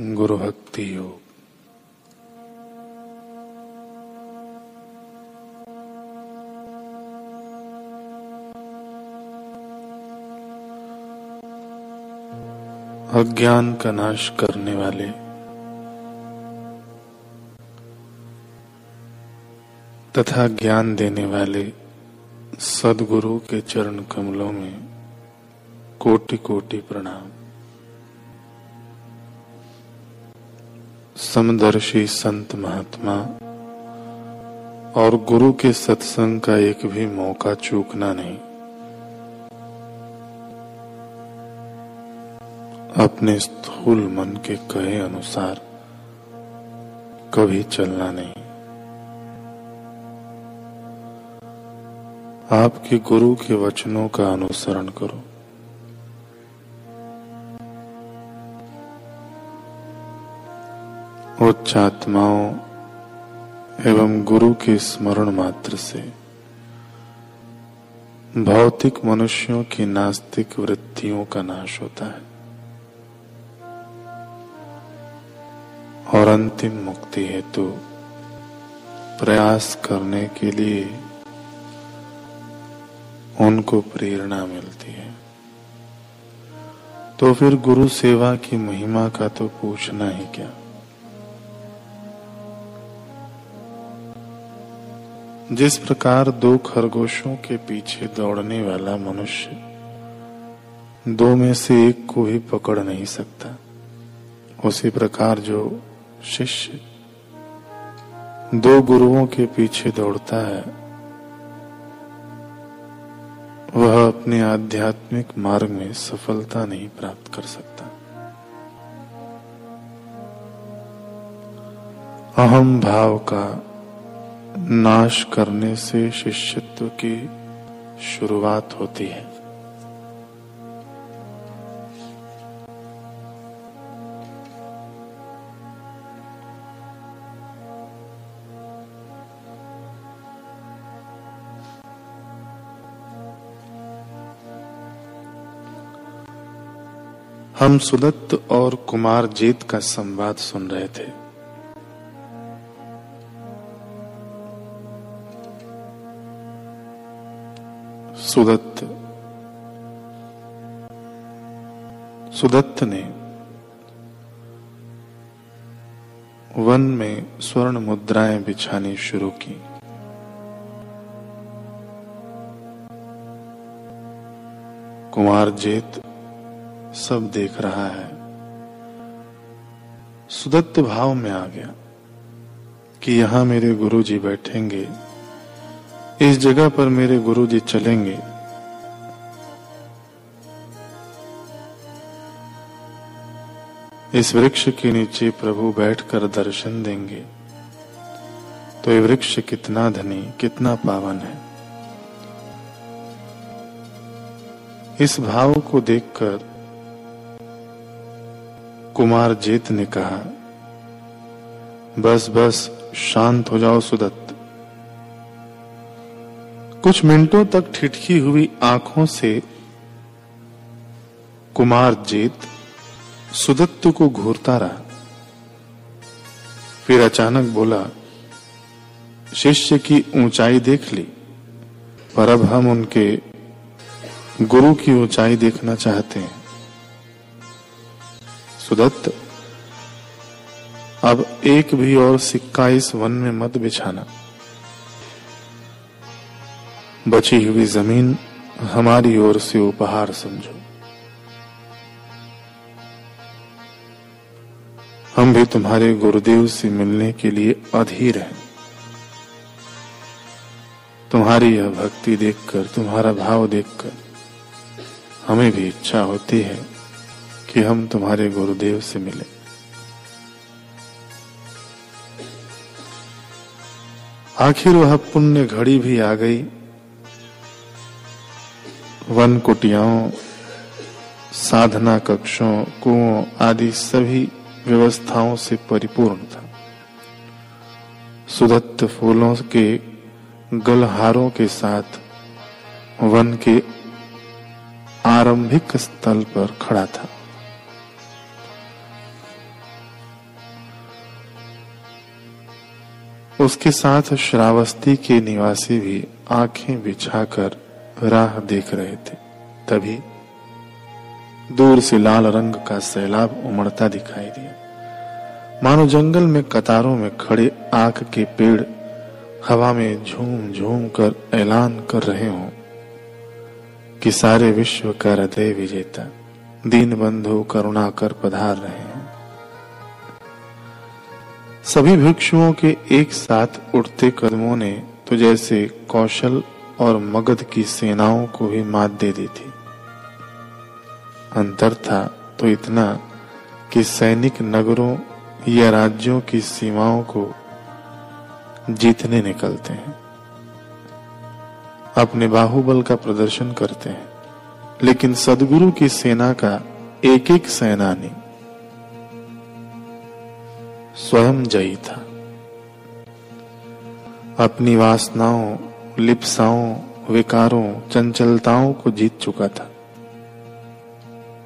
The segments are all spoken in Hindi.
गुरु भक्ति योग। अज्ञान का नाश करने वाले। तथा ज्ञान देने वाले सदगुरु के चरण कमलों में कोटि कोटि प्रणाम। समदर्शी संत महात्मा और गुरु के सत्संग का एक भी मौका चूकना नहीं। अपने स्थूल मन के कहे अनुसार कभी चलना नहीं। आपके गुरु के वचनों का अनुसरण करो। उच्च आत्माओं एवं गुरु के स्मरण मात्र से भौतिक मनुष्यों की नास्तिक वृत्तियों का नाश होता है और अंतिम मुक्ति हेतु प्रयास करने के लिए उनको प्रेरणा मिलती है। तो फिर गुरु सेवा की महिमा का तो पूछना ही क्या? जिस प्रकार दो खरगोशों के पीछे दौड़ने वाला मनुष्य दो में से एक को भी पकड़ नहीं सकता, उसी प्रकार जो शिष्य दो गुरुओं के पीछे दौड़ता है, वह अपने आध्यात्मिक मार्ग में सफलता नहीं प्राप्त कर सकता। अहम भाव का नाश करने से शिष्यत्व की शुरुआत होती है। हम सुदत्त और कुमार जीत का संवाद सुन रहे थे। सुदत्त सुदत्त ने वन में स्वर्ण मुद्राएँ बिछानी शुरू की। कुमार जेत सब देख रहा है। सुदत्त भाव में आ गया कि यहाँ मेरे गुरु जी बैठेंगे। इस जगह पर मेरे गुरु जी चलेंगे। इस वृक्ष के नीचे प्रभु बैठकर दर्शन देंगे। तो ये वृक्ष कितना धनी, कितना पावन है। इस भाव को देखकर कुमार जेत ने कहा, बस बस, शांत हो जाओ सुदत्त। कुछ मिनटों तक ठिठकी हुई आँखों से कुमार जीत सुदत्त को घूरता रहा। फिर अचानक बोला, शिष्य की ऊंचाई देख ली, पर अब हम उनके गुरु की ऊंचाई देखना चाहते हैं। सुदत्त, अब एक भी और सिक्का इस वन में मत बिछाना। बची हुई ज़मीन हमारी ओर से उपहार समझो। हम भी तुम्हारे गुरुदेव से मिलने के लिए अधीर हैं। तुम्हारी यह भक्ति देखकर, तुम्हारा भाव देखकर हमें भी इच्छा होती है कि हम तुम्हारे गुरुदेव से मिले। आखिर वह पुण्य घड़ी भी आ गई। वन कुटियाओं, साधना कक्षों, कुओं आदि सभी व्यवस्थाओं से परिपूर्ण था। सुदत्त फूलों के गलहारों के साथ वन के आरंभिक स्थल पर खड़ा था। उसके साथ श्रावस्ती के निवासी भी आँखें बिछाकर राह देख रहे थे। तभी दूर से लाल रंग का सैलाब उमड़ता दिखाई दिया। मानो जंगल में कतारों में खड़े आख के पेड़ हवा में झूम झूम कर ऐलान कर रहे हों। कि सारे विश्व का हृदय विजेता दीन बंधु करुणा कर पधार रहे हैं। सभी भिक्षुओं के एक साथ उठते कदमों ने तो जैसे कौशल और मगध की सेनाओं को भी मात दे दी थी। अंतर था तो इतना कि सैनिक नगरों या राज्यों की सीमाओं को जीतने निकलते हैं। अपने बाहुबल का प्रदर्शन करते हैं, लेकिन सदगुरु की सेना का एक एक सेनानी स्वयं जयी था। अपनी वासनाओं लिप्साओं, विकारों, चंचलताओं को जीत चुका था।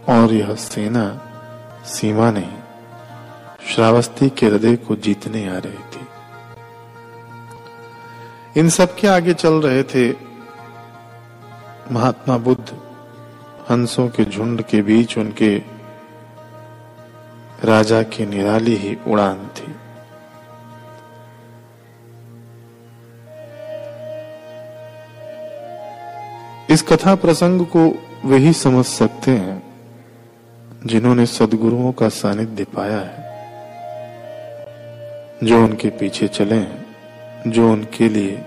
और यह सेना सीमा नहीं, श्रावस्ती के हृदय को जीतने आ रही थी। इन सब के आगे चल रहे थे महात्मा बुद्ध, हंसों के झुंड के बीच उनके राजा की निराली ही उड़ान थी। इस कथा प्रसंग को वही समझ सकते हैं, जिन्होंने सदगुरुओं का सानिध्य पाया है। जो उनके पीछे चले हैं, जो उनके लिए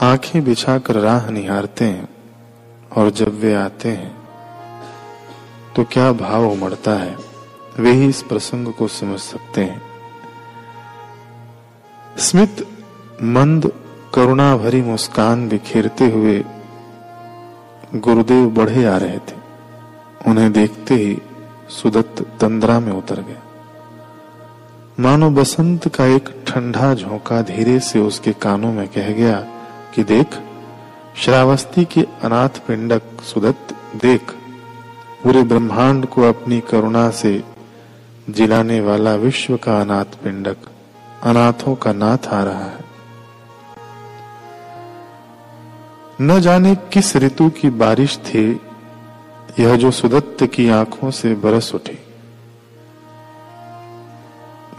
आँखें बिछाकर राह निहारते हैं, और जब वे आते हैं तो क्या भाव उमड़ता है, वे ही इस प्रसंग को समझ सकते हैं। स्मित मंद करुणा भरी मुस्कान बिखेरते हुए गुरुदेव बढ़े आ रहे थे। उन्हें देखते ही सुदत्त तंद्रा में उतर गया। मानो बसंत का एक ठंडा झोंका धीरे से उसके कानों में कह गया कि देख, श्रावस्ती के अनाथ पिंडक सुदत्त, देख, पूरे ब्रह्मांड को अपनी करुणा से जिलाने वाला विश्व का अनाथ पिंडक, अनाथों का नाथ आ रहा है। न जाने किस ऋतु की बारिश थी, यह जो सुदत्त की आँखों से बरस उठी।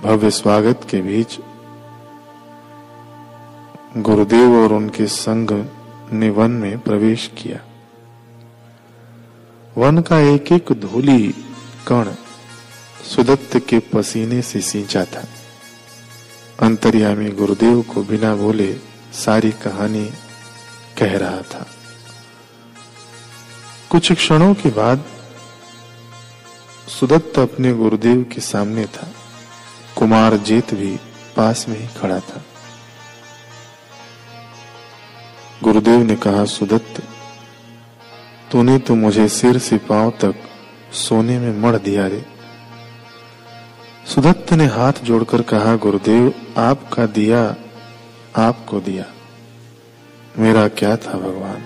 भव्य स्वागत के बीच, गुरुदेव और उनके संग ने वन में प्रवेश किया। वन का एक एक धूली कण सुदत्त के पसीने से सींचा था। अंतर्यामी गुरुदेव को बिना बोले सारी कहानी कह रहा था। कुछ क्षणों के बाद सुदत्त अपने गुरुदेव के सामने था। कुमार जेत भी पास में ही खड़ा था। गुरुदेव ने कहा, सुदत्त, तूने तो मुझे सिर से पाँव तक सोने में मर दिया रे। सुदत्त ने हाथ जोड़कर कहा, गुरुदेव, आपका दिया आपको दिया। मेरा क्या था भगवान?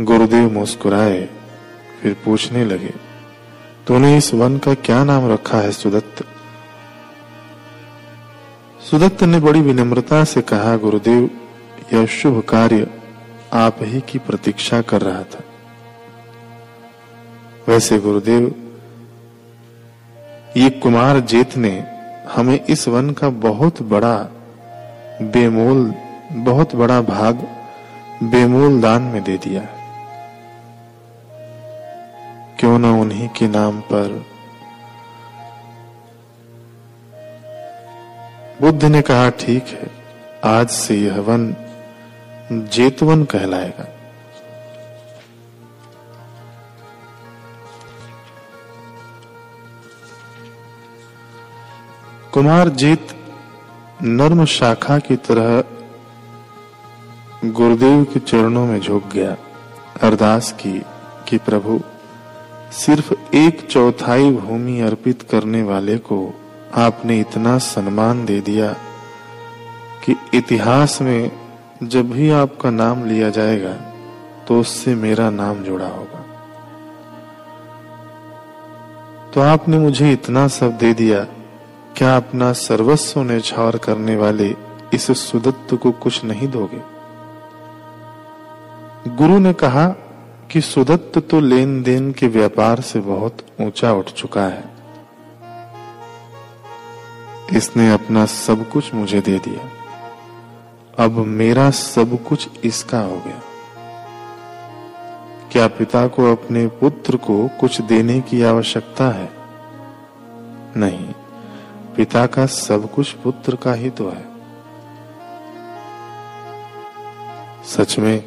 गुरुदेव मुस्कुराए, फिर पूछने लगे, तूने इस वन का क्या नाम रखा है, सुदत्त? सुदत्त ने बड़ी विनम्रता से कहा, गुरुदेव, यह शुभ कार्य आप ही की प्रतीक्षा कर रहा था। वैसे गुरुदेव, ये कुमार जेत ने हमें इस वन का बहुत बड़ा बेमोल, बहुत बड़ा भाग बेमोल दान में दे दिया। क्यों ना उन्हीं के नाम पर? बुद्ध ने कहा, ठीक है, आज से यह वन जेतवन कहलाएगा। कुमार जेत नर्म शाखा की तरह गुरुदेव के चरणों में झुक गया। अरदास की कि प्रभु, सिर्फ़ एक चौथाई भूमि अर्पित करने वाले को आपने इतना सम्मान दे दिया कि इतिहास में जब भी आपका नाम लिया जाएगा तो उससे मेरा नाम जुड़ा होगा। तो आपने मुझे इतना सब दे दिया क्या अपना सर्वस्व ने छावर करने वाले इस सुदत्त को कुछ नहीं दोगे? गुरु ने कहा कि सुदत्त तो लेन देन के व्यापार से बहुत ऊँचा उठ चुका है। इसने अपना सब कुछ मुझे दे दिया। अब मेरा सब कुछ इसका हो गया। क्या पिता को अपने पुत्र को कुछ देने की आवश्यकता है? नहीं। पिता का सब कुछ पुत्र का ही तो है। सच में,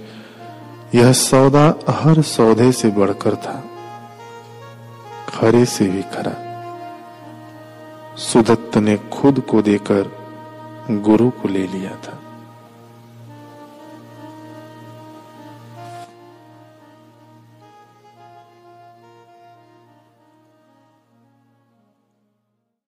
यह सौदा हर सौदे से बढ़कर था। खरे से भी खरा। सुदत्त ने खुद को देकर गुरु को ले लिया था।